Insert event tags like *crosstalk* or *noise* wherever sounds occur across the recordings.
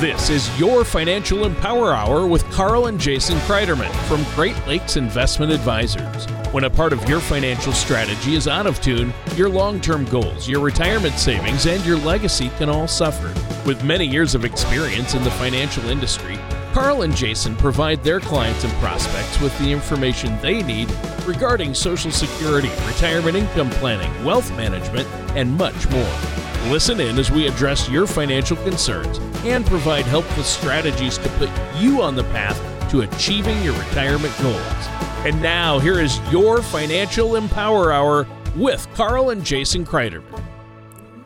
This is your Financial Empower Hour with Carl and Jason Kreiderman from Great Lakes Investment Advisors. When a part of your financial strategy is out of tune, your long term goals, your retirement savings, and your legacy can all suffer. With many years of experience in the financial industry, Carl and Jason provide their clients and prospects with the information they need regarding Social Security, retirement income planning, wealth management, and much more. Listen in as we address your financial concerns and provide helpful strategies to put you on the path to achieving your retirement goals. And now, here is your Financial Empower Hour with Carl and Jason Kreiderman.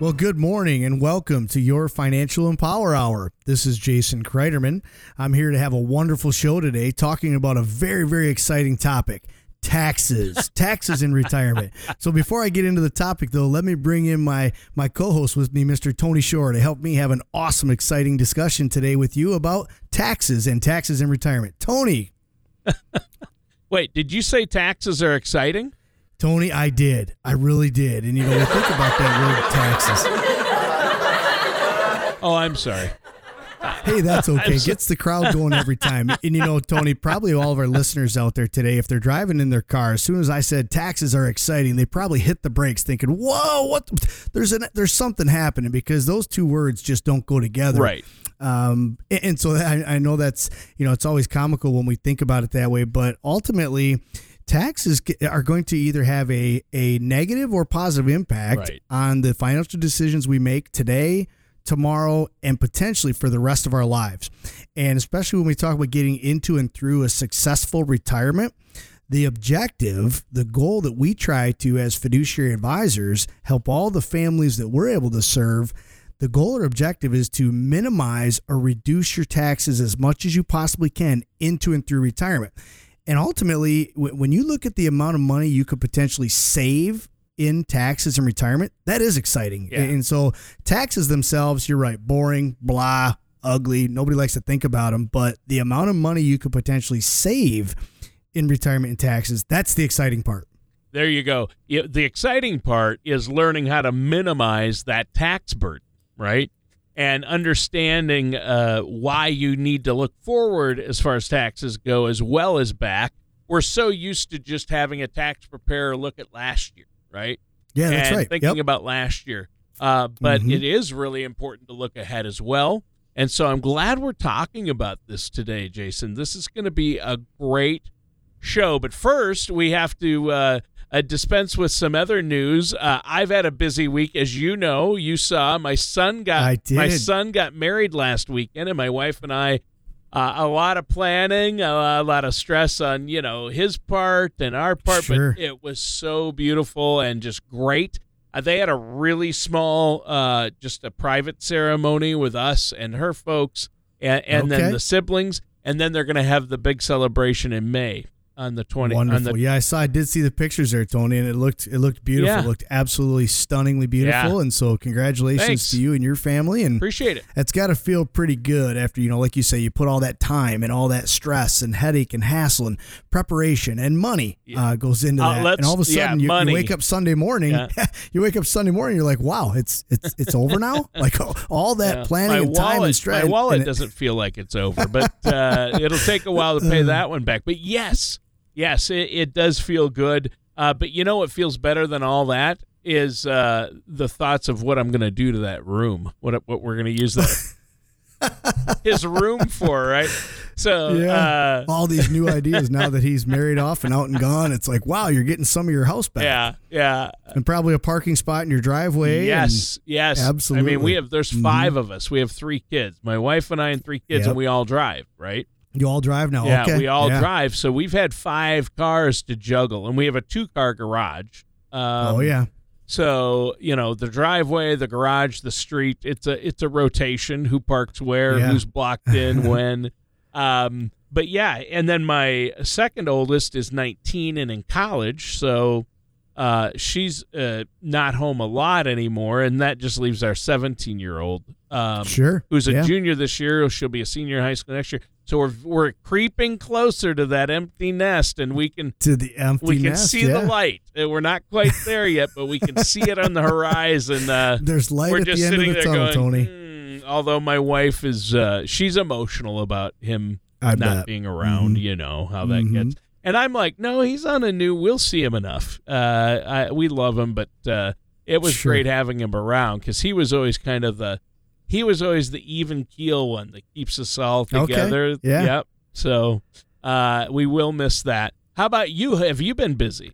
Well, good morning and welcome to your Financial Empower Hour. This is Jason Kreiderman. I'm here to have a wonderful show today talking about a very, very exciting topic taxes taxes in retirement. So before i get into the topic though let me bring in my my co-host with me mr tony shore to help me have an awesome exciting discussion today with you about taxes and taxes in retirement. Tony. *laughs* Wait did you say taxes are exciting? Tony i did. I really did. And you know think about that word taxes. Oh i'm sorry hey, that's okay. Gets the crowd going every time. And you know, Tony, probably all of our listeners out there today, if they're driving in their car, as soon as I said taxes are exciting, they probably hit the brakes, thinking, "Whoa, what? There's an there's something happening," because those two words just don't go together, right? Um, and, so *laughs* I, I know that's you know it's always comical when we think about it that way, but ultimately taxes are going to either have a, a negative or positive impact right. on the financial decisions we make today tomorrow, and potentially for the rest of our lives. And especially when we talk about getting into and through a successful retirement, the objective, the goal that we try to, as fiduciary advisors, help all the families that we're able to serve. The goal or objective is to minimize or reduce your taxes as much as you possibly can into and through retirement. And ultimately, when you look at the amount of money you could potentially save in taxes and retirement, that is exciting. Yeah. And so taxes themselves, you're right, boring, blah, ugly. Nobody likes to think about them, but the amount of money you could potentially save in retirement and taxes, that's the exciting part. There you go. The exciting part is learning how to minimize that tax burden, right? And understanding uh, why you need to look forward as far as taxes go, as well as back. We're so used to just having a tax preparer look at last year right? Yeah, that's and right. Thinking yep. about last year. Uh, but mm-hmm. it is really important to look ahead as well. And so I'm glad we're talking about this today, Jason. This is going to be a great show. But first, we have to uh, uh, dispense with some other news. Uh, I've had a busy week, as you know. You saw my son got my son got married last weekend, and my wife and I uh, a lot of planning, a, a, lot of stress on you know his part and our part, sure. but it was so beautiful and just great. Uh, they had a really small, uh, just a private ceremony with us and her folks, and, and okay. then the siblings, and then they're going to have the big celebration in May on the 20 wonderful. the, yeah i saw i did see the pictures there tony and it looked it looked beautiful. Yeah. it looked absolutely stunningly beautiful yeah. and so congratulations Thanks. to you and your family and appreciate it. it's got to feel pretty good after you know like you say you put all that time and all that stress and headache and hassle and preparation and money yeah. uh, goes into uh, that. and all of a sudden you, you, wake up sunday morning *laughs* you wake up sunday morning you're like wow it's it's it's over now? *laughs* Like all that planning my and wallet, time and stress my wallet and doesn't feel like it's over but uh, it'll take a while to pay *laughs* that one back. But yes yes, it, it does feel good. Uh, but you know what feels better than all that is uh, the thoughts of what I'm going to do to that room. What what we're going to use that *laughs* his room for, right? So yeah, uh, all these new *laughs* ideas now that he's married off and out and gone. It's like wow, you're getting some of your house back. Yeah, yeah, and probably a parking spot in your driveway. Yes, yes, absolutely. I mean, we have there's 5 mm-hmm. of us. We have three kids. My wife and I and three kids, yep. and we all drive, right? You all drive now? Yeah, okay. we all yeah. drive. So we've had five cars to juggle, and we have a two car garage. Um, oh yeah. So you know the driveway, the garage, the street. It's a it's a rotation. Who parks where? Yeah. Who's blocked in *laughs* when? Um, but yeah, and then my second oldest is 19 and in college, so uh, she's uh, not home a lot anymore, and that just leaves our 17 year old. Um, sure. Who's a yeah. junior this year? She'll be a senior in high school next year. So we're we're creeping closer to that empty nest, and we can to the empty we can nest, see yeah. the light. We're not quite there yet, but we can see it on the horizon. Uh, *laughs* There's light we're at just the end sitting of the tunnel, Tony. Mm. Although my wife is, uh, she's emotional about him I not bet. being around. Mhm. You know how that Mhm. gets. And I'm like, no, he's on a new. We'll see him enough. Uh, I, we love him, but uh, it was Sure. great having him around because he was always kind of the, he was always the even keel one that keeps us all Okay. together. Yeah. Yep. So uh, we will miss that. How about you? Have you been busy?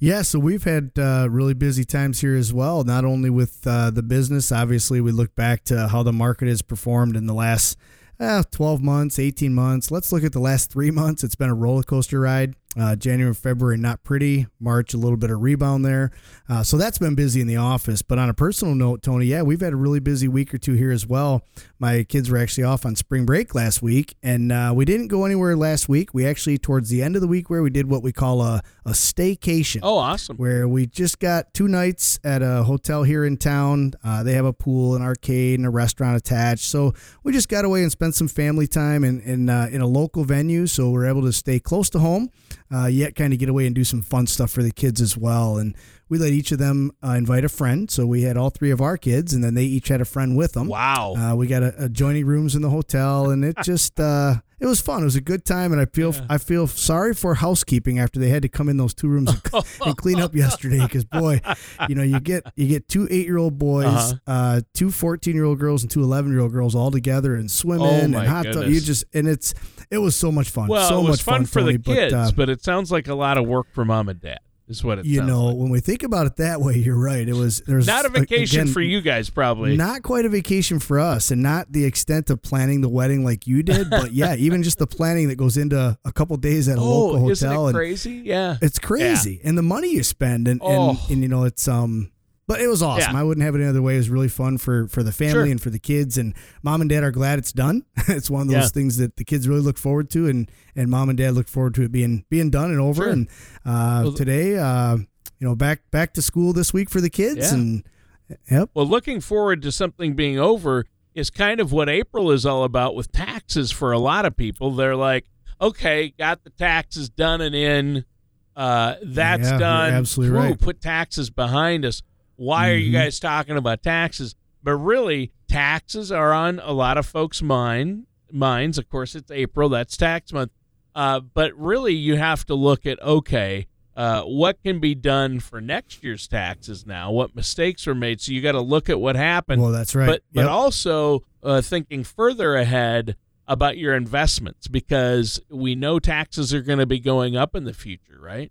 Yeah, so we've had uh, really busy times here as well. Not only with uh, the business, obviously, we look back to how the market has performed in the last uh, 12 months, 18 months. Let's look at the last three months. It's been a roller coaster ride. Uh, January and February, not pretty. March, a little bit of rebound there. Uh, so that's been busy in the office. But on a personal note, Tony, yeah, we've had a really busy week or two here as well. My kids were actually off on spring break last week, and uh, we didn't go anywhere last week. We actually, towards the end of the week, where we did what we call a, a staycation Oh, awesome. where we just got two nights at a hotel here in town. Uh, they have a pool, an arcade, and a restaurant attached. So we just got away and spent some family time in in, uh, in a local venue. So we're able to stay close to home, uh, yet kind of get away and do some fun stuff for the kids as well. And we let each of them uh, invite a friend. So we had all three of our kids, and then they each had a friend with them. Wow. Uh, we got a, adjoining rooms in the hotel, and it just uh, it was fun. It was a good time, and I feel I feel sorry for housekeeping after they had to come in those two rooms and, *laughs* *laughs* and clean up yesterday. Because boy, you know you get you get two eight year old boys, Uh-huh. uh, two 14 year old girls, and two 11 year old girls all together and swimming Oh, and hot tub. You just and it's it was so much fun. well, so it was much fun, for Tony, the kids, but, uh, but it sounds like a lot of work for mom and dad. Is what it you know like. when we think about it that way, you're right. It was there's Not a vacation again, for you guys, probably. Not quite a vacation for us, and not the extent of planning the wedding like you did. But *laughs* yeah, even just the planning that goes into a couple days at a local oh, isn't hotel, it and crazy? Yeah. it's crazy, and the money you spend, and, Oh. and and you know it's um. But it was awesome. Yeah. I wouldn't have it any other way. It was really fun for for the family Sure. and for the kids. And mom and dad are glad it's done. *laughs* it's one of those Yeah. things that the kids really look forward to, and and mom and dad look forward to it being being done and over. Sure. And uh, Well, today, uh, you know, back back to school this week for the kids. Yeah. And yep, Well, looking forward to something being over is kind of what April is all about with taxes for a lot of people. They're like, okay, got the taxes done and in. Uh, that's Yeah, done. absolutely right. Put taxes behind us. Why are you Mhm. guys talking about taxes? But really, taxes are on a lot of folks' mind minds. Of course, it's April. That's tax month. Uh, but really, you have to look at okay, uh, what can be done for next year's taxes now? What mistakes were made? So you got to look at what happened. well, that's right. But but also uh, thinking further ahead about your investments because we know taxes are going to be going up in the future, right?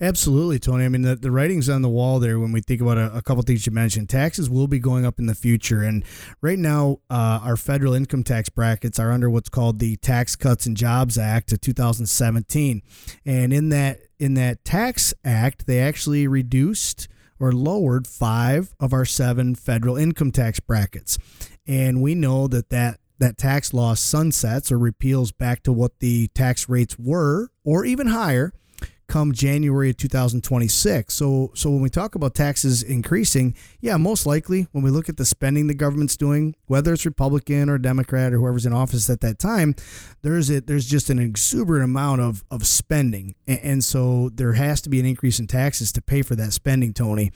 Absolutely, Tony. I mean, the, the writing's on the wall there when we think about a, a couple things you mentioned. Taxes will be going up in the future. And right now, uh, our federal income tax brackets are under what's called the Tax Cuts and Jobs Act of 2017. And in that in that tax act, they actually reduced or lowered five of our seven federal income tax brackets. And we know that that that tax law sunsets or repeals back to what the tax rates were or even higher come January of 2026. So so when we talk about taxes increasing, yeah, most likely when we look at the spending the government's doing, whether it's Republican or Democrat or whoever's in office at that time, there's it there's just an exuberant amount of of spending. And, and so there has to be an increase in taxes to pay for that spending, Tony.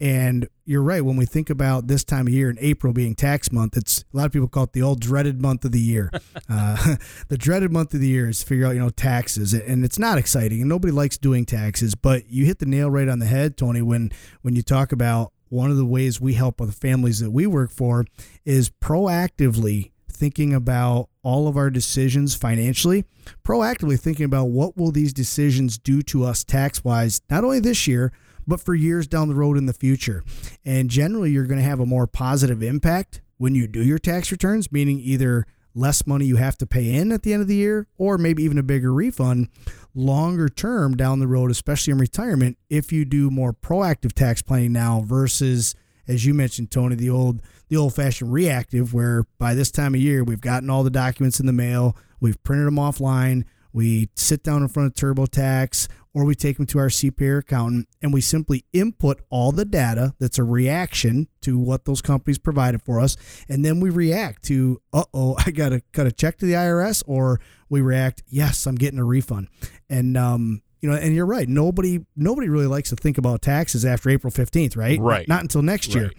And you're right. When we think about this time of year in April being tax month, it's a lot of people call it the old dreaded month of the year. *laughs* uh, *laughs* the dreaded month of the year is to figure out, you know, taxes, and it's not exciting, and nobody likes doing taxes. But you hit the nail right on the head, Tony. When when you talk about one of the ways we help with the families that we work for is proactively thinking about all of our decisions financially, proactively thinking about what will these decisions do to us tax wise, not only this year, but for years down the road in the future. And generally, you're going to have a more positive impact when you do your tax returns, meaning either less money you have to pay in at the end of the year or maybe even a bigger refund longer term down the road, especially in retirement, if you do more proactive tax planning now versus as you mentioned, Tony, the old the old fashioned reactive, where by this time of year we've gotten all the documents in the mail, we've printed them offline, we sit down in front of TurboTax, or we take them to our CPA accountant, and we simply input all the data that's a reaction to what those companies provided for us, and then we react to, uh oh, *laughs* I gotta cut a check to the IRS, or we react, yes, I'm getting a refund, and um, you know, and you're right. Nobody nobody really likes to think about taxes after April 15th, right? Right. Not, until next right. year.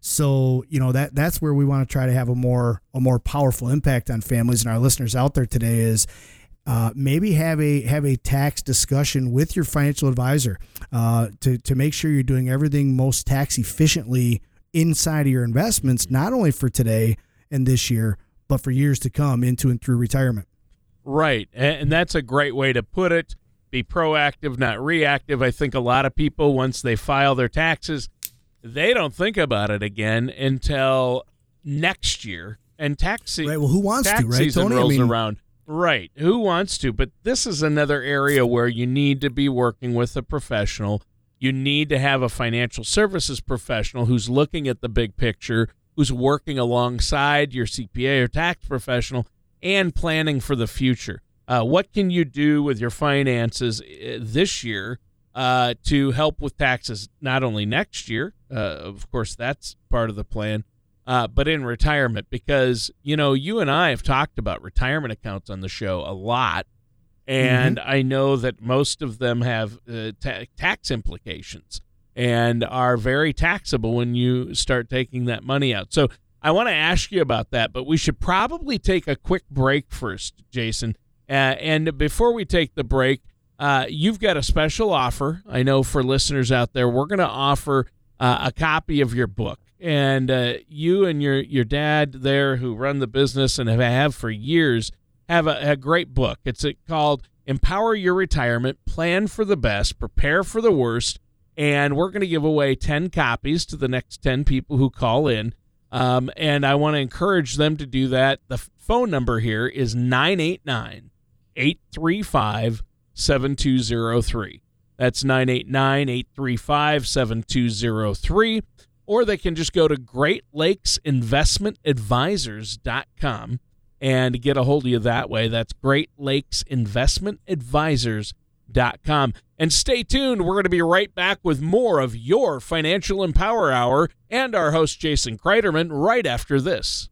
So, you know, that that's where we want to try to have a more a more powerful impact on families and our listeners out there today is uh, maybe have a have a tax discussion with your financial advisor uh, to to make sure you're doing everything most tax efficiently inside of your investments, not only for today and this year, but for years to come into and through retirement. Right, and that's a great way to put it. Be proactive, not reactive. I think a lot of people once they file their taxes, they don't think about it again until next year. And tax season. right. Well, who wants to? Right, season Tony? rolls I mean, around. Right. Who wants to? But this is another area where you need to be working with a professional. You need to have a financial services professional who's looking at the big picture, who's working alongside your CPA or tax professional and planning for the future. Uh, what can you do with your finances uh, this year uh, to help with taxes not only next year? Uh, of course, that's part of the plan, uh, but in retirement because you know you and I have talked about retirement accounts on the show a lot, and mm-hmm. I know that most of them have uh, ta- tax implications and are very taxable when you start taking that money out. So I want to ask you about that, but we should probably take a quick break first, Jason. Uh, and before we take the break, uh, you've got a special offer. I know for listeners out there, we're going to offer uh, a copy of your book and uh, you and your your dad there who run the business and have, have for years have a, a great book. It's called Empower Your Retirement: Plan for the Best, Prepare for the Worst, and we're going to give away ten copies to the next ten people who call in. Um, and I want to encourage them to do that. The phone number here is 989 835 7203. That's 989 835 7203 or they can just go to Great Lakes Investment Advisors.com and get a hold of you that way. That's Great Lakes Investment Advisors.com. And stay tuned. We're going to be right back with more of your Financial Empower Hour and our host, Jason Kreiderman, right after this.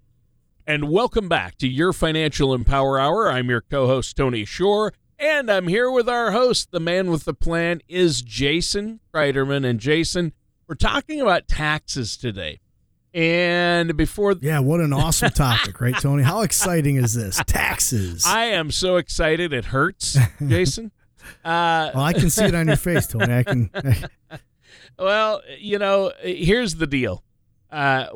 And welcome back to your Financial Empower Hour. I'm your co host, Tony Shore. And I'm here with our host, the man with the plan is Jason Kreiderman. And Jason, we're talking about taxes today. And before Yeah, what an awesome topic, right, Tony? How exciting is this? Taxes. I am so excited it hurts, *laughs* Jason. Uh, well, I can see it on your face, Tony. I can *laughs* Well, you know, here's the deal. Uh,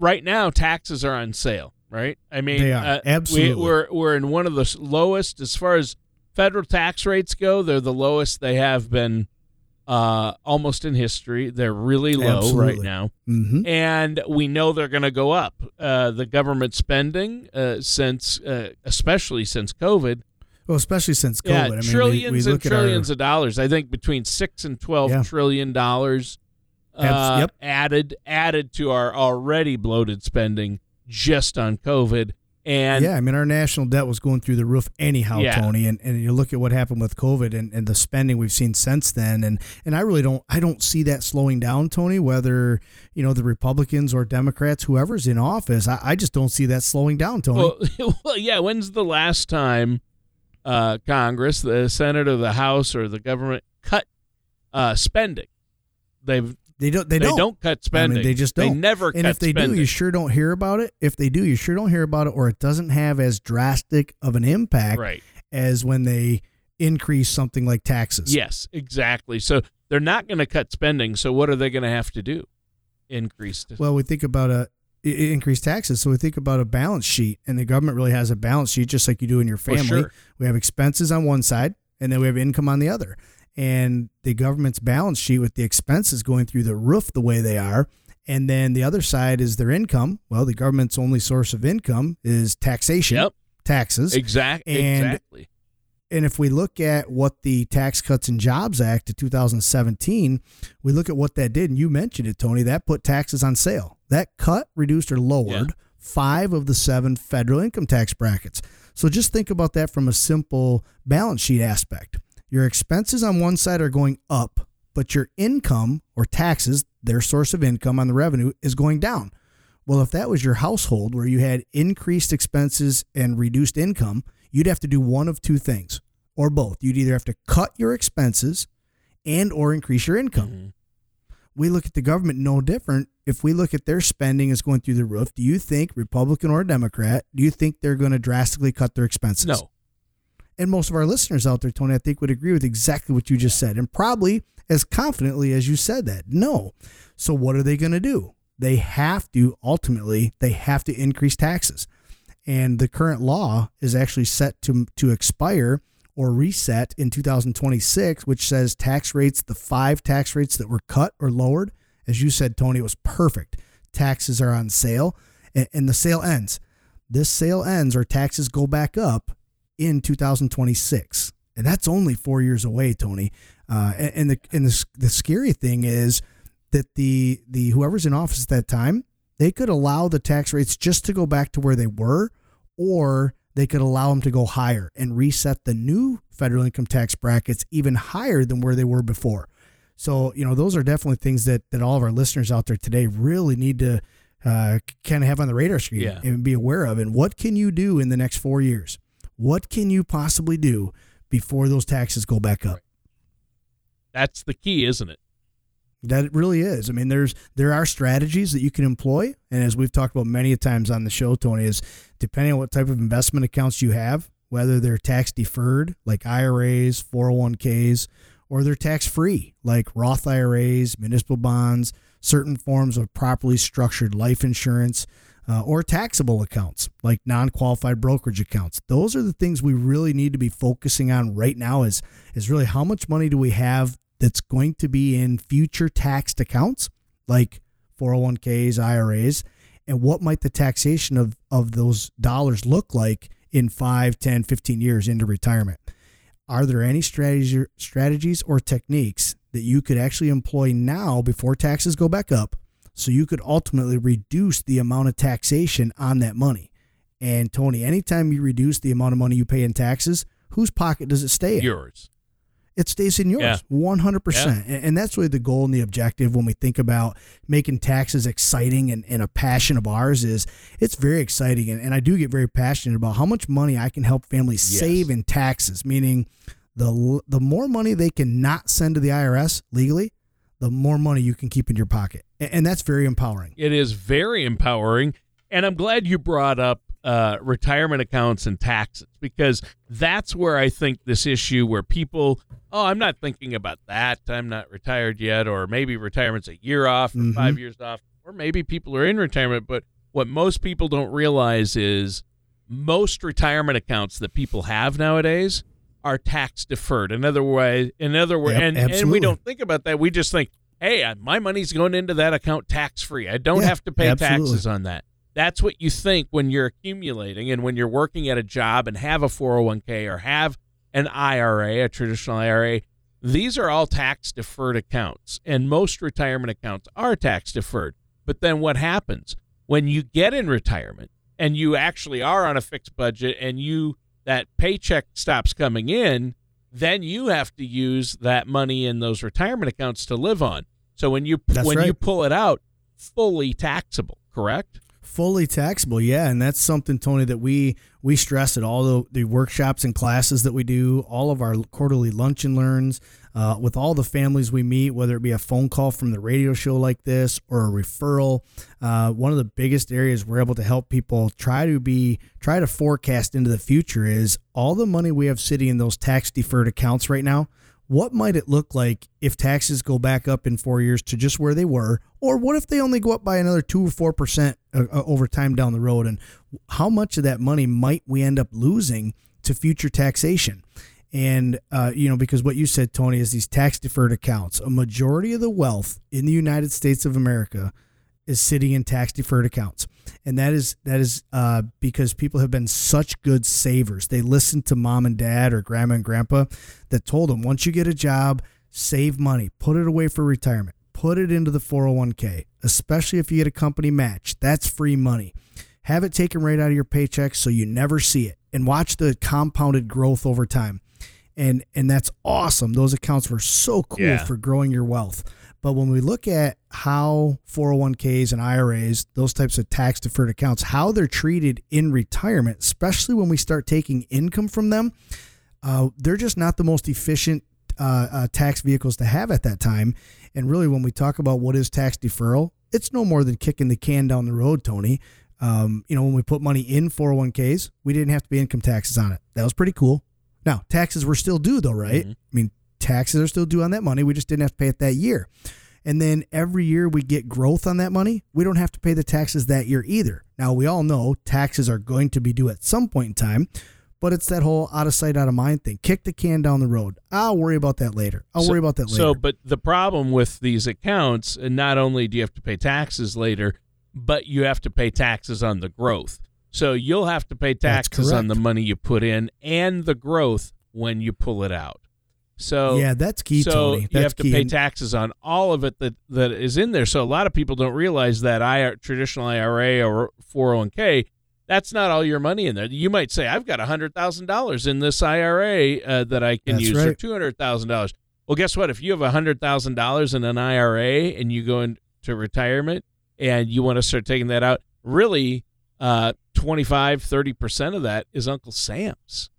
right now taxes are on sale, right? I mean, they are. Uh, absolutely. We, we're we're in one of the lowest as far as federal tax rates go. They're the lowest they have been uh, almost in history. They're really low Absolutely. right now, mm-hmm. and we know they're going to go up. Uh, the government spending, uh, since uh, especially since COVID, well, especially since COVID, yeah, I mean, trillions we, we and trillions our, of dollars. I think between six and twelve yeah. trillion dollars uh, yep. added added to our already bloated spending just on COVID. And yeah, I mean, our national debt was going through the roof anyhow, yeah. Tony. And, and you look at what happened with COVID and, and the spending we've seen since then. And, and I really don't, I don't see that slowing down, Tony, whether, you know, the Republicans or Democrats, whoever's in office. I, I just don't see that slowing down, Tony. Well, *laughs* well yeah. When's the last time uh, Congress, the Senate or the House or the government cut uh, spending? They've they don't. They, they don't. don't. cut spending. I mean, they just don't. They never. Cut spending. And if they spending. do, you sure don't hear about it. If they do, you sure don't hear about it, or it doesn't have as drastic of an impact right. as when they increase something like taxes. Yes, exactly. So they're not going to cut spending. So what are they going to have to do? Increase. Well, we think about a increase taxes. So we think about a balance sheet, and the government really has a balance sheet, just like you do in your family. Sure. We have expenses on one side, and then we have income on the other and the government's balance sheet with the expenses going through the roof the way they are. And then the other side is their income. Well, the government's only source of income is taxation, yep. taxes. Exact, and, exactly. And if we look at what the Tax Cuts and Jobs Act of 2017, we look at what that did, and you mentioned it, Tony, that put taxes on sale. That cut, reduced, or lowered yeah. five of the seven federal income tax brackets. So just think about that from a simple balance sheet aspect. Your expenses on one side are going up, but your income or taxes, their source of income on the revenue, is going down. Well, if that was your household where you had increased expenses and reduced income, you'd have to do one of two things or both. You'd either have to cut your expenses and or increase your income. Mm-hmm. We look at the government no different. If we look at their spending is going through the roof, do you think Republican or Democrat, do you think they're going to drastically cut their expenses? No. And most of our listeners out there, Tony, I think would agree with exactly what you just said. And probably as confidently as you said that. No. So what are they going to do? They have to ultimately they have to increase taxes. And the current law is actually set to to expire or reset in 2026, which says tax rates, the five tax rates that were cut or lowered, as you said, Tony, it was perfect. Taxes are on sale and, and the sale ends. This sale ends or taxes go back up in 2026. And that's only four years away, Tony. Uh, and, and, the and the, the scary thing is that the the whoever's in office at that time, they could allow the tax rates just to go back to where they were, or they could allow them to go higher and reset the new federal income tax brackets even higher than where they were before. So, you know, those are definitely things that, that all of our listeners out there today really need to uh, kind of have on the radar screen yeah. and be aware of. And what can you do in the next four years? What can you possibly do before those taxes go back up? That's the key, isn't it? That it really is. I mean, there's there are strategies that you can employ, and as we've talked about many times on the show, Tony, is depending on what type of investment accounts you have, whether they're tax deferred like IRAs, 401ks, or they're tax free like Roth IRAs, municipal bonds, certain forms of properly structured life insurance, uh, or taxable accounts like non qualified brokerage accounts. Those are the things we really need to be focusing on right now. Is is really how much money do we have that's going to be in future taxed accounts like 401ks, IRAs, and what might the taxation of, of those dollars look like in 5, 10, 15 years into retirement? Are there any strategy, strategies or techniques that you could actually employ now before taxes go back up so you could ultimately reduce the amount of taxation on that money? And Tony, anytime you reduce the amount of money you pay in taxes, whose pocket does it stay in? Yours it stays in yours 100%. And that's really the goal and the objective when we think about making taxes exciting and, and a passion of ours is it's very exciting. And, and I do get very passionate about how much money I can help families yes. save in taxes, meaning the, the more money they can not send to the IRS legally, the more money you can keep in your pocket. And that's very empowering. It is very empowering. And I'm glad you brought up uh, retirement accounts and taxes because that's where I think this issue where people, oh, I'm not thinking about that. I'm not retired yet, or maybe retirement's a year off or mm-hmm. five years off, or maybe people are in retirement. But what most people don't realize is most retirement accounts that people have nowadays are tax deferred. In other way, in other words, yep, and, and we don't think about that. We just think, hey, my money's going into that account tax free. I don't yeah, have to pay absolutely. taxes on that. That's what you think when you're accumulating and when you're working at a job and have a 401k or have an IRA, a traditional IRA. These are all tax deferred accounts, and most retirement accounts are tax deferred. But then what happens when you get in retirement and you actually are on a fixed budget and you that paycheck stops coming in, then you have to use that money in those retirement accounts to live on. So when you That's when right. you pull it out, fully taxable, correct? Fully taxable yeah and that's something tony that we we stress at all the, the workshops and classes that we do all of our quarterly lunch and learns uh, with all the families we meet whether it be a phone call from the radio show like this or a referral. Uh, one of the biggest areas we're able to help people try to be try to forecast into the future is all the money we have sitting in those tax deferred accounts right now what might it look like if taxes go back up in four years to just where they were? Or what if they only go up by another two or four percent uh, uh, over time down the road? And how much of that money might we end up losing to future taxation? And, uh, you know, because what you said, Tony, is these tax deferred accounts. A majority of the wealth in the United States of America is sitting in tax deferred accounts and that is that is uh, because people have been such good savers. They listened to mom and dad or grandma and grandpa that told them once you get a job, save money, put it away for retirement, put it into the 401k, especially if you get a company match. That's free money. Have it taken right out of your paycheck so you never see it, and watch the compounded growth over time. And and that's awesome. Those accounts were so cool yeah. for growing your wealth. But when we look at how 401ks and IRAs, those types of tax deferred accounts, how they're treated in retirement, especially when we start taking income from them, uh, they're just not the most efficient uh, uh, tax vehicles to have at that time. And really, when we talk about what is tax deferral, it's no more than kicking the can down the road, Tony. Um, you know, when we put money in 401ks, we didn't have to pay income taxes on it. That was pretty cool. Now, taxes were still due, though, right? Mm-hmm. I mean, taxes are still due on that money. We just didn't have to pay it that year. And then every year we get growth on that money, we don't have to pay the taxes that year either. Now, we all know taxes are going to be due at some point in time, but it's that whole out of sight, out of mind thing. Kick the can down the road. I'll worry about that later. I'll so, worry about that later. So, but the problem with these accounts, and not only do you have to pay taxes later, but you have to pay taxes on the growth. So you'll have to pay taxes on the money you put in and the growth when you pull it out. So yeah, that's key. So Tony. That's you have to key. pay taxes on all of it that, that is in there. So a lot of people don't realize that I traditional IRA or 401k that's not all your money in there. You might say, I've got $100,000 in this IRA uh, that I can that's use right. for $200,000. Well, guess what? If you have $100,000 in an IRA and you go into retirement and you want to start taking that out, really uh, 25, 30% of that is Uncle Sam's.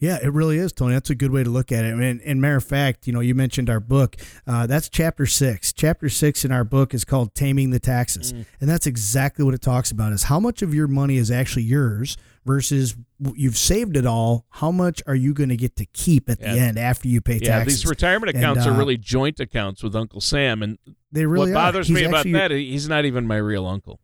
Yeah, it really is, Tony. That's a good way to look at it. And, and matter of fact, you know, you mentioned our book. Uh, that's chapter six. Chapter six in our book is called "Taming the Taxes," mm. and that's exactly what it talks about: is how much of your money is actually yours versus you've saved it all. How much are you going to get to keep at yeah. the end after you pay yeah, taxes? these retirement accounts and, uh, are really joint accounts with Uncle Sam, and they really what bothers me about that, he's not even my real uncle.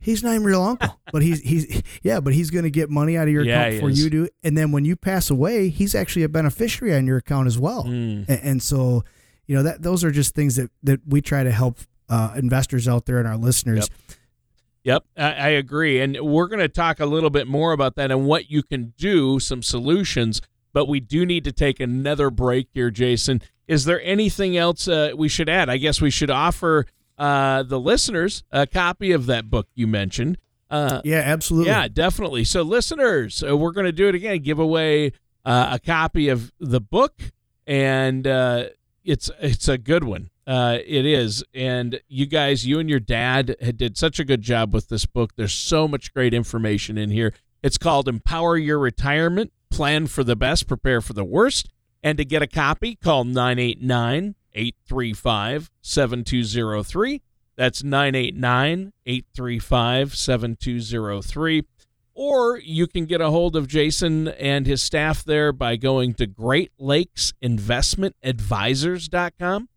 He's not even real uncle, *laughs* but he's he's yeah, but he's going to get money out of your yeah, account for you do, and then when you pass away, he's actually a beneficiary on your account as well. Mm. And, and, so, you know that those are just things that that we try to help uh, investors out there and our listeners. Yep. Yep, I, I agree, and we're going to talk a little bit more about that and what you can do, some solutions. But we do need to take another break here, Jason. Is there anything else uh, we should add? I guess we should offer uh, the listeners a copy of that book you mentioned. Uh, yeah, absolutely. Yeah, definitely. So, listeners, uh, we're going to do it again. Give away uh, a copy of the book, and uh, it's it's a good one. Uh, it is, and you guys, you and your dad did such a good job with this book. There's so much great information in here. It's called "Empower Your Retirement: Plan for the Best, Prepare for the Worst." And to get a copy, call 989 835 7203. That's 989 835 7203. Or you can get a hold of Jason and his staff there by going to Great Lakes Investment Advisors.com.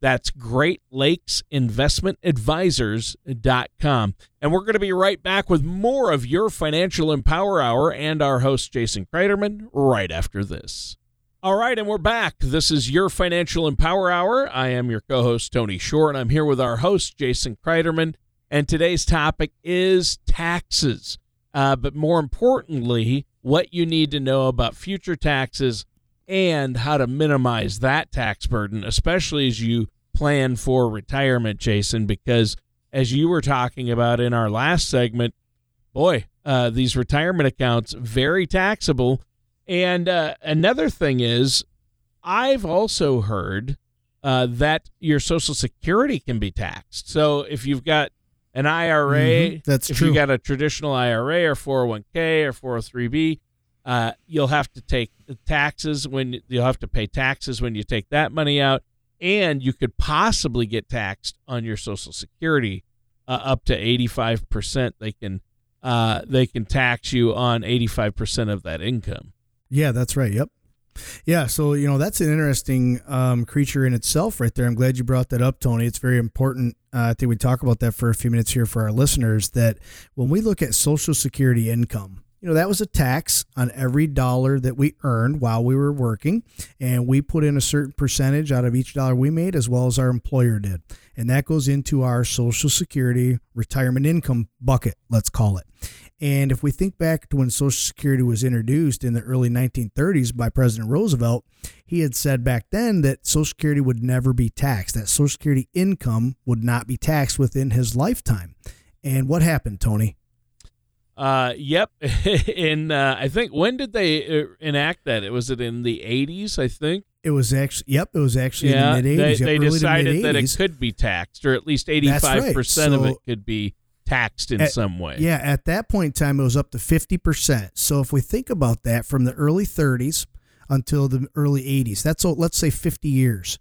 That's Great Lakes Investment Advisors.com. And we're going to be right back with more of your Financial Empower Hour and our host, Jason Kreiderman, right after this. All right, and we're back. This is your Financial Empower Hour. I am your co host, Tony Shore, and I'm here with our host, Jason Kreiderman. And today's topic is taxes. Uh, but more importantly, what you need to know about future taxes and how to minimize that tax burden, especially as you plan for retirement, Jason, because as you were talking about in our last segment, boy, uh, these retirement accounts, very taxable and uh, another thing is, I've also heard uh, that your Social Security can be taxed. So if you've got an IRA, mm-hmm. that's if true. you got a traditional IRA or 401k or 403b, uh, you'll have to take taxes when you'll have to pay taxes when you take that money out, and you could possibly get taxed on your Social Security uh, up to 85 percent. They can uh, they can tax you on 85 percent of that income. Yeah, that's right. Yep. Yeah, so you know that's an interesting um, creature in itself, right there. I'm glad you brought that up, Tony. It's very important. Uh, I think we talk about that for a few minutes here for our listeners. That when we look at Social Security income, you know, that was a tax on every dollar that we earned while we were working. And we put in a certain percentage out of each dollar we made, as well as our employer did. And that goes into our Social Security retirement income bucket, let's call it. And if we think back to when Social Security was introduced in the early 1930s by President Roosevelt, he had said back then that Social Security would never be taxed, that Social Security income would not be taxed within his lifetime. And what happened, Tony? Uh, yep. *laughs* in uh, I think when did they uh, enact that? It was it in the 80s, I think. It was actually yep. It was actually yeah, in the mid 80s. They, they decided that it could be taxed, or at least 85 right. percent so, of it could be taxed in at, some way. Yeah, at that point in time, it was up to 50%. So if we think about that from the early 30s until the early 80s. That's let's say 50 years.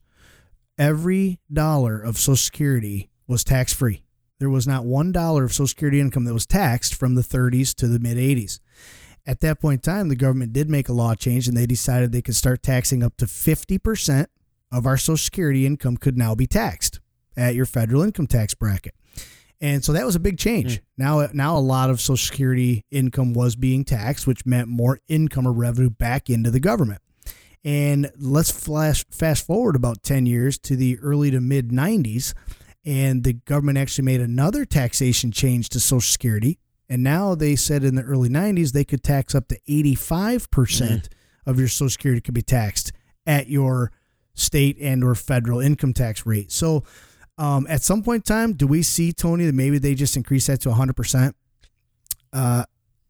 Every dollar of Social Security was tax free. There was not one dollar of Social Security income that was taxed from the 30s to the mid 80s. At that point in time, the government did make a law change and they decided they could start taxing up to 50% of our Social Security income could now be taxed at your federal income tax bracket. And so that was a big change. Mm. Now, now a lot of Social Security income was being taxed, which meant more income or revenue back into the government. And let's flash fast forward about 10 years to the early to mid 90s, and the government actually made another taxation change to Social Security. And now they said in the early 90s they could tax up to 85% mm. of your Social Security could be taxed at your state and or federal income tax rate. So um, at some point in time, do we see Tony that maybe they just increase that to 100%? Uh,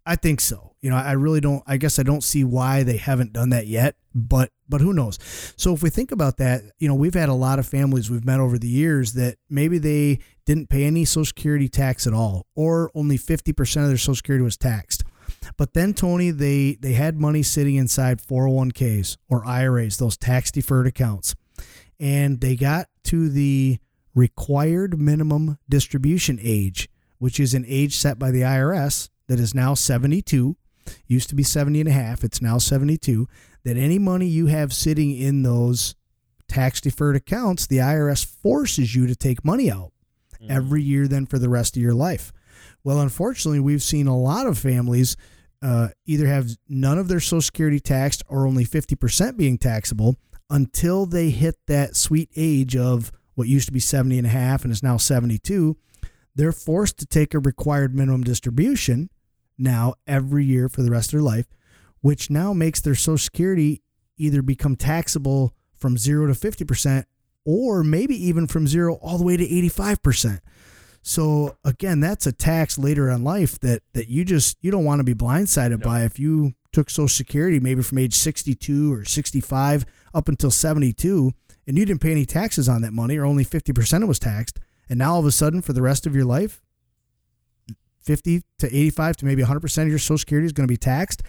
I think so. You know, I really don't. I guess I don't see why they haven't done that yet. But but who knows? So if we think about that, you know, we've had a lot of families we've met over the years that maybe they didn't pay any Social Security tax at all, or only 50% of their Social Security was taxed. But then Tony, they they had money sitting inside 401ks or IRAs, those tax deferred accounts, and they got to the required minimum distribution age, which is an age set by the IRS that is now 72, used to be 70 and a half, it's now 72, that any money you have sitting in those tax deferred accounts, the IRS forces you to take money out mm. every year then for the rest of your life. Well, unfortunately, we've seen a lot of families uh, either have none of their Social Security taxed or only 50% being taxable until they hit that sweet age of what used to be 70 and a half and is now 72, they're forced to take a required minimum distribution now every year for the rest of their life, which now makes their Social Security either become taxable from zero to 50% or maybe even from zero all the way to 85%. So again, that's a tax later in life that that you just you don't want to be blindsided by if you took Social Security maybe from age 62 or 65 up until 72 and you didn't pay any taxes on that money or only 50% of it was taxed and now all of a sudden for the rest of your life 50 to 85 to maybe 100% of your social security is going to be taxed.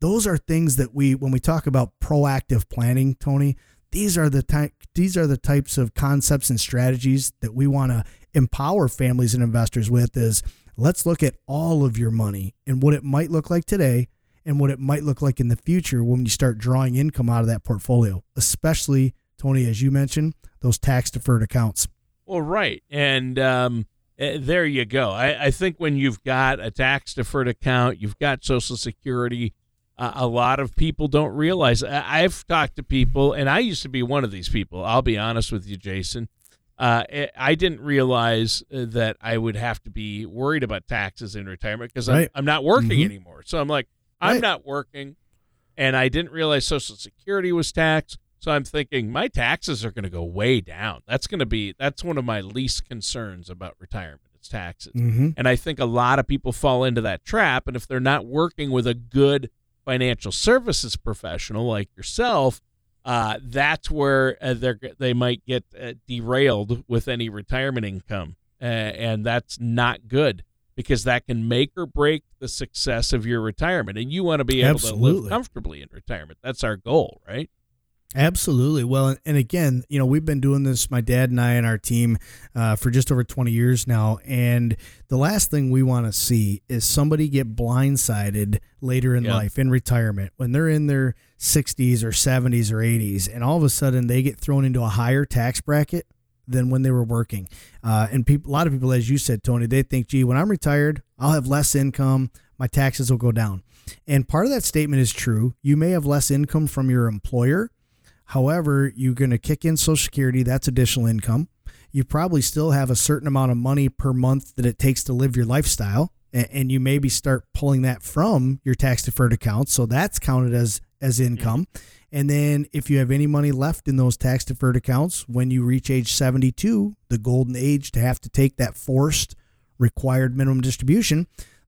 Those are things that we when we talk about proactive planning tony these are the ty- these are the types of concepts and strategies that we want to empower families and investors with is let's look at all of your money and what it might look like today and what it might look like in the future when you start drawing income out of that portfolio especially Tony, as you mentioned, those tax deferred accounts. Well, right. And um, eh, there you go. I, I, think when you've got a tax deferred account, you've got Social Security. Uh, a lot of people don't realize. I, I've talked to people, and I used to be one of these people. I'll be honest with you, Jason. Uh, eh, I didn't realize uh, that I would have to be worried about taxes in retirement because right. I'm, I'm, not working mm-hmm. anymore. So I'm like, I'm right. not working, and I didn't realize Social Security was taxed. So I'm thinking my taxes are going to go way down. That's going to be that's one of my least concerns about retirement. It's taxes. Mm-hmm. And I think a lot of people fall into that trap and if they're not working with a good financial services professional like yourself, uh, that's where uh, they they might get uh, derailed with any retirement income. and that's not good because that can make or break the success of your retirement. And you want to be able Absolutely. to live comfortably in retirement. That's our goal, right? Absolutely. Well, and again, you know, we've been doing this, my dad and I and our team, uh, for just over 20 years now. And the last thing we want to see is somebody get blindsided later in life, in retirement, when they're in their 60s or 70s or 80s, and all of a sudden they get thrown into a higher tax bracket than when they were working. Uh, and people, a lot of people, as you said, Tony, they think, gee, when I'm retired, I'll have less income, my taxes will go down. And part of that statement is true. You may have less income from your employer However, you're going to kick in Social Security, that's additional income. You probably still have a certain amount of money per month that it takes to live your lifestyle. And you maybe start pulling that from your tax deferred account. So that's counted as as mm-hmm. income. And then if you have any money left in those tax deferred accounts when you reach age 72, the golden age to have to take that forced required minimum distribution,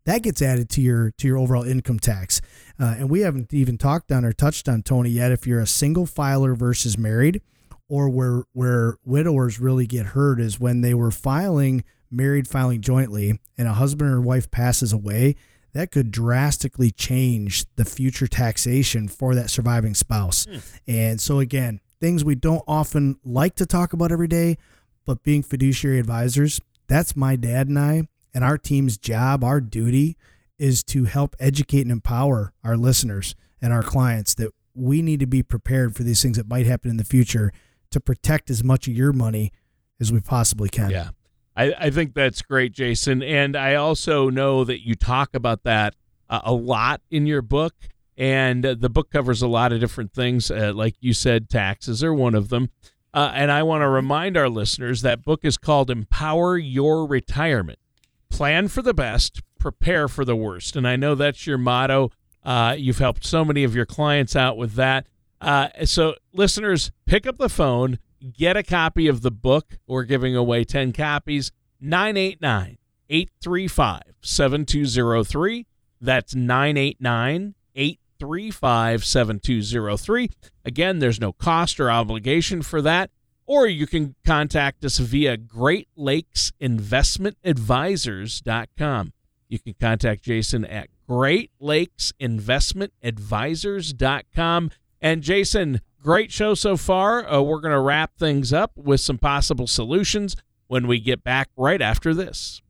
that gets added to your to your overall income tax. Uh, and we haven't even talked on or touched on Tony yet. If you're a single filer versus married, or where where widowers really get hurt is when they were filing married filing jointly, and a husband or wife passes away. that could drastically change the future taxation for that surviving spouse. Hmm. And so, again, things we don't often like to talk about every day, but being fiduciary advisors, that's my dad and I, and our team's job, our duty is to help educate and empower our listeners and our clients that we need to be prepared for these things that might happen in the future to protect as much of your money as we possibly can. Yeah. I, I think that's great, Jason. And I also know that you talk about that uh, a lot in your book. And uh, the book covers a lot of different things. Uh, like you said, taxes are one of them. Uh, and I want to remind our listeners that book is called Empower Your Retirement. Plan for the best, prepare for the worst. And I know that's your motto. Uh, you've helped so many of your clients out with that. Uh, so, listeners, pick up the phone, get a copy of the book. We're giving away 10 copies. 989 835 7203. That's 989 835 7203. Again, there's no cost or obligation for that. Or you can contact us via Great Lakes Investment Advisors.com. You can contact Jason at Great Lakes Investment Advisors.com. And Jason, great show so far. Uh, we're going to wrap things up with some possible solutions when we get back right after this.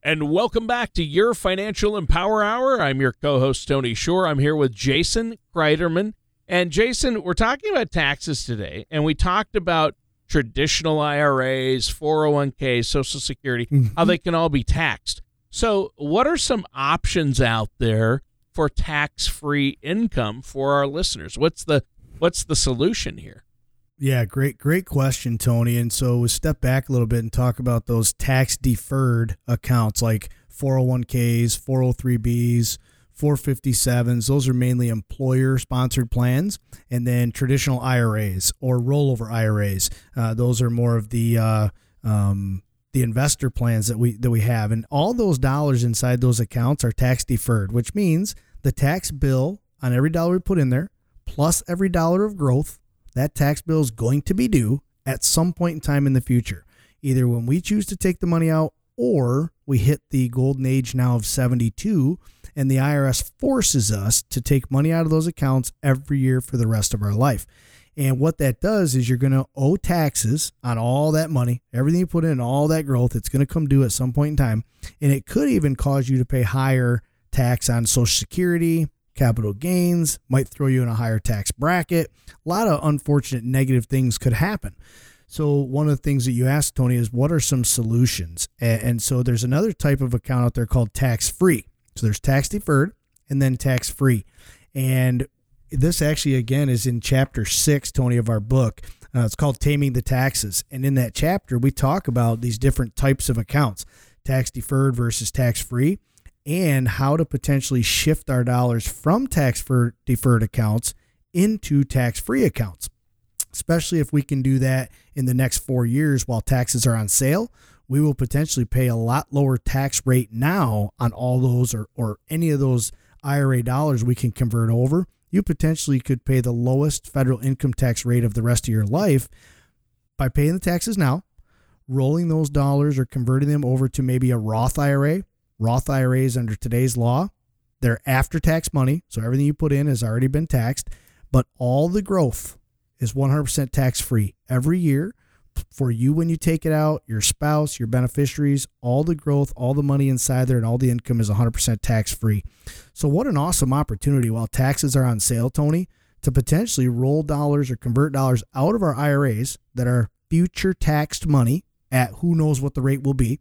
And welcome back to your Financial Empower Hour. I'm your co host, Tony Shore. I'm here with Jason Kreiderman. And Jason, we're talking about taxes today, and we talked about traditional IRAs, 401k, Social Security, mm-hmm. how they can all be taxed. So, what are some options out there for tax-free income for our listeners? What's the what's the solution here? Yeah, great, great question, Tony. And so we'll step back a little bit and talk about those tax deferred accounts like 401ks, 403bs, 457s. Those are mainly employer sponsored plans. And then traditional IRAs or rollover IRAs. Uh, those are more of the, uh, um, the investor plans that we that we have and all those dollars inside those accounts are tax deferred which means the tax bill on every dollar we put in there plus every dollar of growth that tax bill is going to be due at some point in time in the future, either when we choose to take the money out or we hit the golden age now of 72 and the IRS forces us to take money out of those accounts every year for the rest of our life. And what that does is you're going to owe taxes on all that money, everything you put in, all that growth. It's going to come due at some point in time. And it could even cause you to pay higher tax on Social Security, capital gains, might throw you in a higher tax bracket. A lot of unfortunate negative things could happen. So, one of the things that you asked, Tony, is what are some solutions? And, so, there's another type of account out there called tax free. So, there's tax deferred and then tax free. And this actually, again, is in chapter six, Tony, of our book. Uh, it's called Taming the Taxes. And in that chapter, we talk about these different types of accounts tax deferred versus tax free and how to potentially shift our dollars from tax deferred accounts into tax free accounts, especially if we can do that in the next four years while taxes are on sale. We will potentially pay a lot lower tax rate now on all those or, or any of those IRA dollars we can convert over. You potentially could pay the lowest federal income tax rate of the rest of your life by paying the taxes now, rolling those dollars or converting them over to maybe a Roth IRA Roth IRAs under today's law, they're after tax money. So everything you put in has already been taxed, but all the growth is 100% tax free every year for you when you take it out, your spouse, your beneficiaries, all the growth, all the money inside there, and all the income is 100% tax free. So, what an awesome opportunity while taxes are on sale, Tony, to potentially roll dollars or convert dollars out of our IRAs that are future taxed money at who knows what the rate will be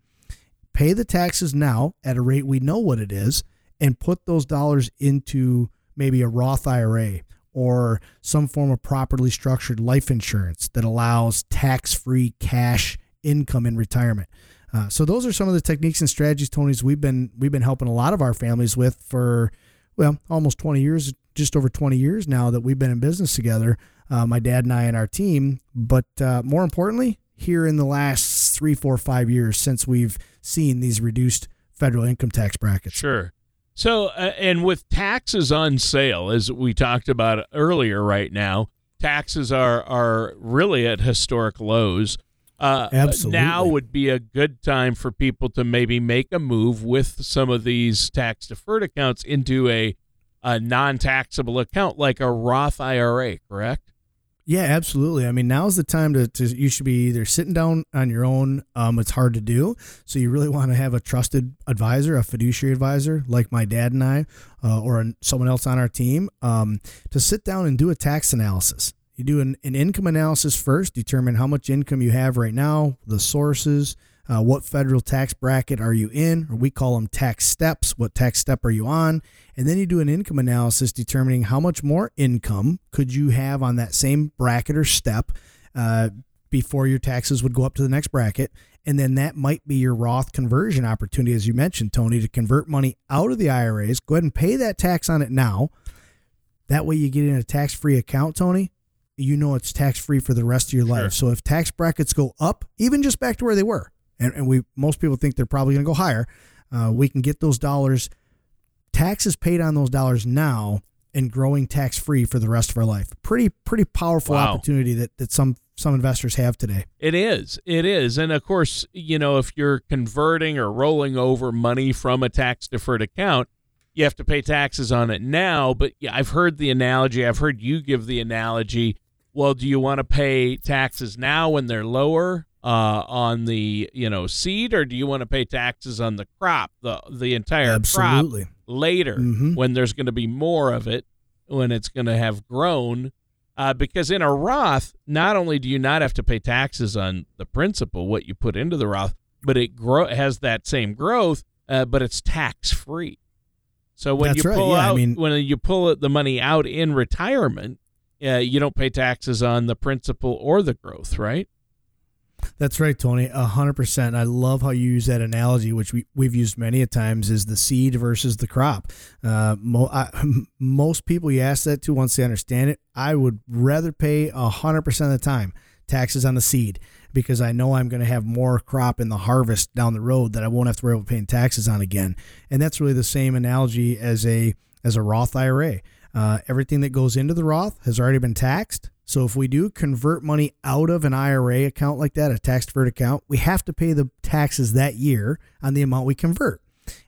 pay the taxes now at a rate we know what it is and put those dollars into maybe a Roth IRA or some form of properly structured life insurance that allows tax free cash income in retirement. Uh, so those are some of the techniques and strategies, Tony's we've been we've been helping a lot of our families with for well almost 20 years, just over 20 years now that we've been in business together. Uh, my dad and I and our team, but uh, more importantly, here in the last three, four, five years since we've seen these reduced federal income tax brackets. Sure. So, uh, and with taxes on sale, as we talked about earlier, right now, taxes are are really at historic lows. Uh, Absolutely. Now would be a good time for people to maybe make a move with some of these tax deferred accounts into a, a non taxable account like a Roth IRA, correct? Yeah, absolutely. I mean, now's the time to, to you should be either sitting down on your own. Um, it's hard to do, so you really want to have a trusted advisor, a fiduciary advisor, like my dad and I, uh, or someone else on our team, um, to sit down and do a tax analysis. You do an, an income analysis first, determine how much income you have right now, the sources, uh, what federal tax bracket are you in, or we call them tax steps. What tax step are you on? And then you do an income analysis determining how much more income could you have on that same bracket or step uh, before your taxes would go up to the next bracket. And then that might be your Roth conversion opportunity, as you mentioned, Tony, to convert money out of the IRAs. Go ahead and pay that tax on it now. That way you get in a tax free account, Tony. You know it's tax free for the rest of your life. Sure. So if tax brackets go up, even just back to where they were, and, and we most people think they're probably going to go higher. Uh, we can get those dollars, taxes paid on those dollars now, and growing tax free for the rest of our life. Pretty pretty powerful wow. opportunity that that some some investors have today. It is. It is. And of course, you know, if you're converting or rolling over money from a tax deferred account, you have to pay taxes on it now. But yeah, I've heard the analogy, I've heard you give the analogy. Well, do you want to pay taxes now when they're lower uh, on the you know seed, or do you want to pay taxes on the crop, the the entire Absolutely. crop later mm-hmm. when there's going to be more of it, when it's going to have grown? Uh, because in a Roth, not only do you not have to pay taxes on the principal, what you put into the Roth, but it grow has that same growth, uh, but it's tax free. So when That's you pull right. yeah, out, I mean, when you pull the money out in retirement, uh, you don't pay taxes on the principal or the growth, right? That's right, Tony. A hundred percent. I love how you use that analogy, which we we've used many a times, is the seed versus the crop. Uh, mo- I, *laughs* most people you ask that to, once they understand it, I would rather pay a hundred percent of the time taxes on the seed because I know I'm going to have more crop in the harvest down the road that I won't have to worry about paying taxes on again. And that's really the same analogy as a as a Roth IRA. Uh, everything that goes into the Roth has already been taxed. So if we do convert money out of an IRA account like that, a tax deferred account, we have to pay the taxes that year on the amount we convert.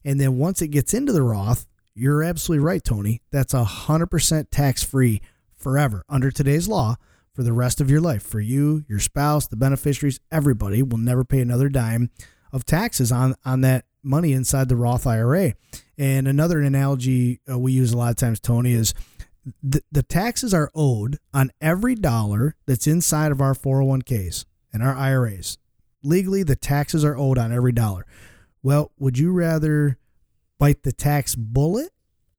And then once it gets into the Roth, you're absolutely right, Tony. That's 100% tax free forever under today's law for the rest of your life. For you, your spouse, the beneficiaries, everybody will never pay another dime of taxes on, on that money inside the Roth IRA. And another analogy uh, we use a lot of times, Tony, is the, the taxes are owed on every dollar that's inside of our 401ks and our IRAs. Legally, the taxes are owed on every dollar. Well, would you rather bite the tax bullet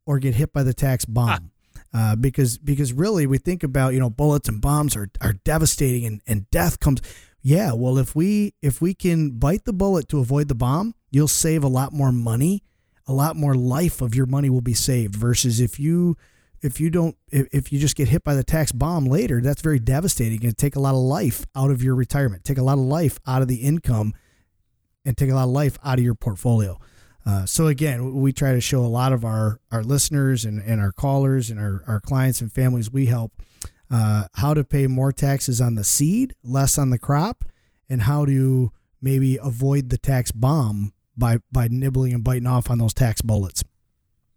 or get hit by the tax bomb? Uh, because because really we think about you know bullets and bombs are, are devastating and, and death comes yeah well if we if we can bite the bullet to avoid the bomb you'll save a lot more money a lot more life of your money will be saved versus if you if you don't if, if you just get hit by the tax bomb later that's very devastating and take a lot of life out of your retirement take a lot of life out of the income and take a lot of life out of your portfolio. Uh, so again we try to show a lot of our our listeners and, and our callers and our, our clients and families we help uh, how to pay more taxes on the seed less on the crop and how to maybe avoid the tax bomb by by nibbling and biting off on those tax bullets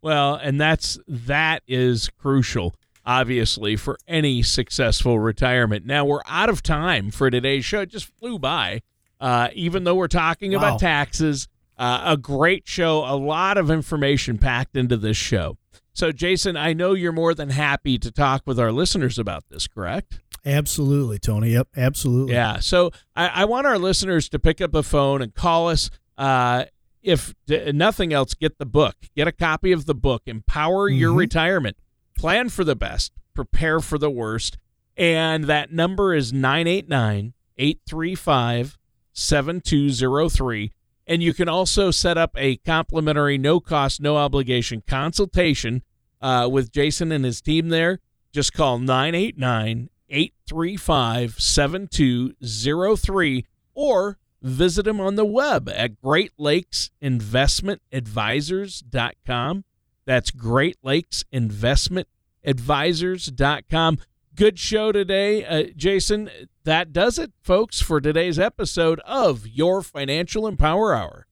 well, and that's that is crucial obviously for any successful retirement. Now we're out of time for today's show. It just flew by. Uh, even though we're talking wow. about taxes, uh, a great show, a lot of information packed into this show. So, Jason, I know you're more than happy to talk with our listeners about this, correct? Absolutely, Tony. Yep, absolutely. Yeah. So, I, I want our listeners to pick up the phone and call us. Uh, if nothing else, get the book. Get a copy of the book. Empower mm-hmm. your retirement. Plan for the best. Prepare for the worst. And that number is 989 835 7203. And you can also set up a complimentary, no cost, no obligation consultation uh, with Jason and his team there. Just call 989 835 7203 or visit him on the web at greatlakesinvestmentadvisors.com. That's greatlakesinvestmentadvisors.com. Good show today. Uh, Jason, that does it, folks, for today's episode of Your Financial Empower Hour.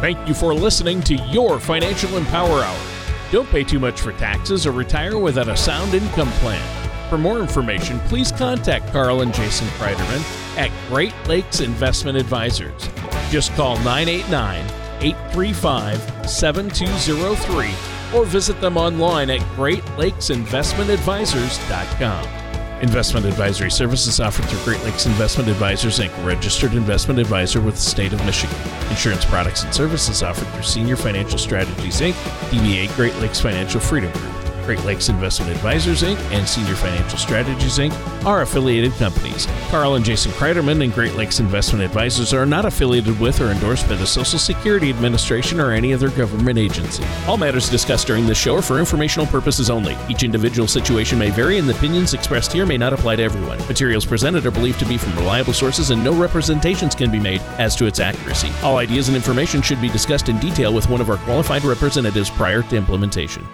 Thank you for listening to Your Financial Empower Hour. Don't pay too much for taxes or retire without a sound income plan. For more information, please contact Carl and Jason Kreiderman at Great Lakes Investment Advisors. Just call 989 835 7203 or visit them online at greatlakesinvestmentadvisors.com. Investment advisory services offered through Great Lakes Investment Advisors Inc., registered investment advisor with the state of Michigan. Insurance products and services offered through Senior Financial Strategies Inc., DBA Great Lakes Financial Freedom Group. Great Lakes Investment Advisors Inc. and Senior Financial Strategies Inc. are affiliated companies. Carl and Jason Kreiderman and Great Lakes Investment Advisors are not affiliated with or endorsed by the Social Security Administration or any other government agency. All matters discussed during this show are for informational purposes only. Each individual situation may vary, and the opinions expressed here may not apply to everyone. Materials presented are believed to be from reliable sources, and no representations can be made as to its accuracy. All ideas and information should be discussed in detail with one of our qualified representatives prior to implementation.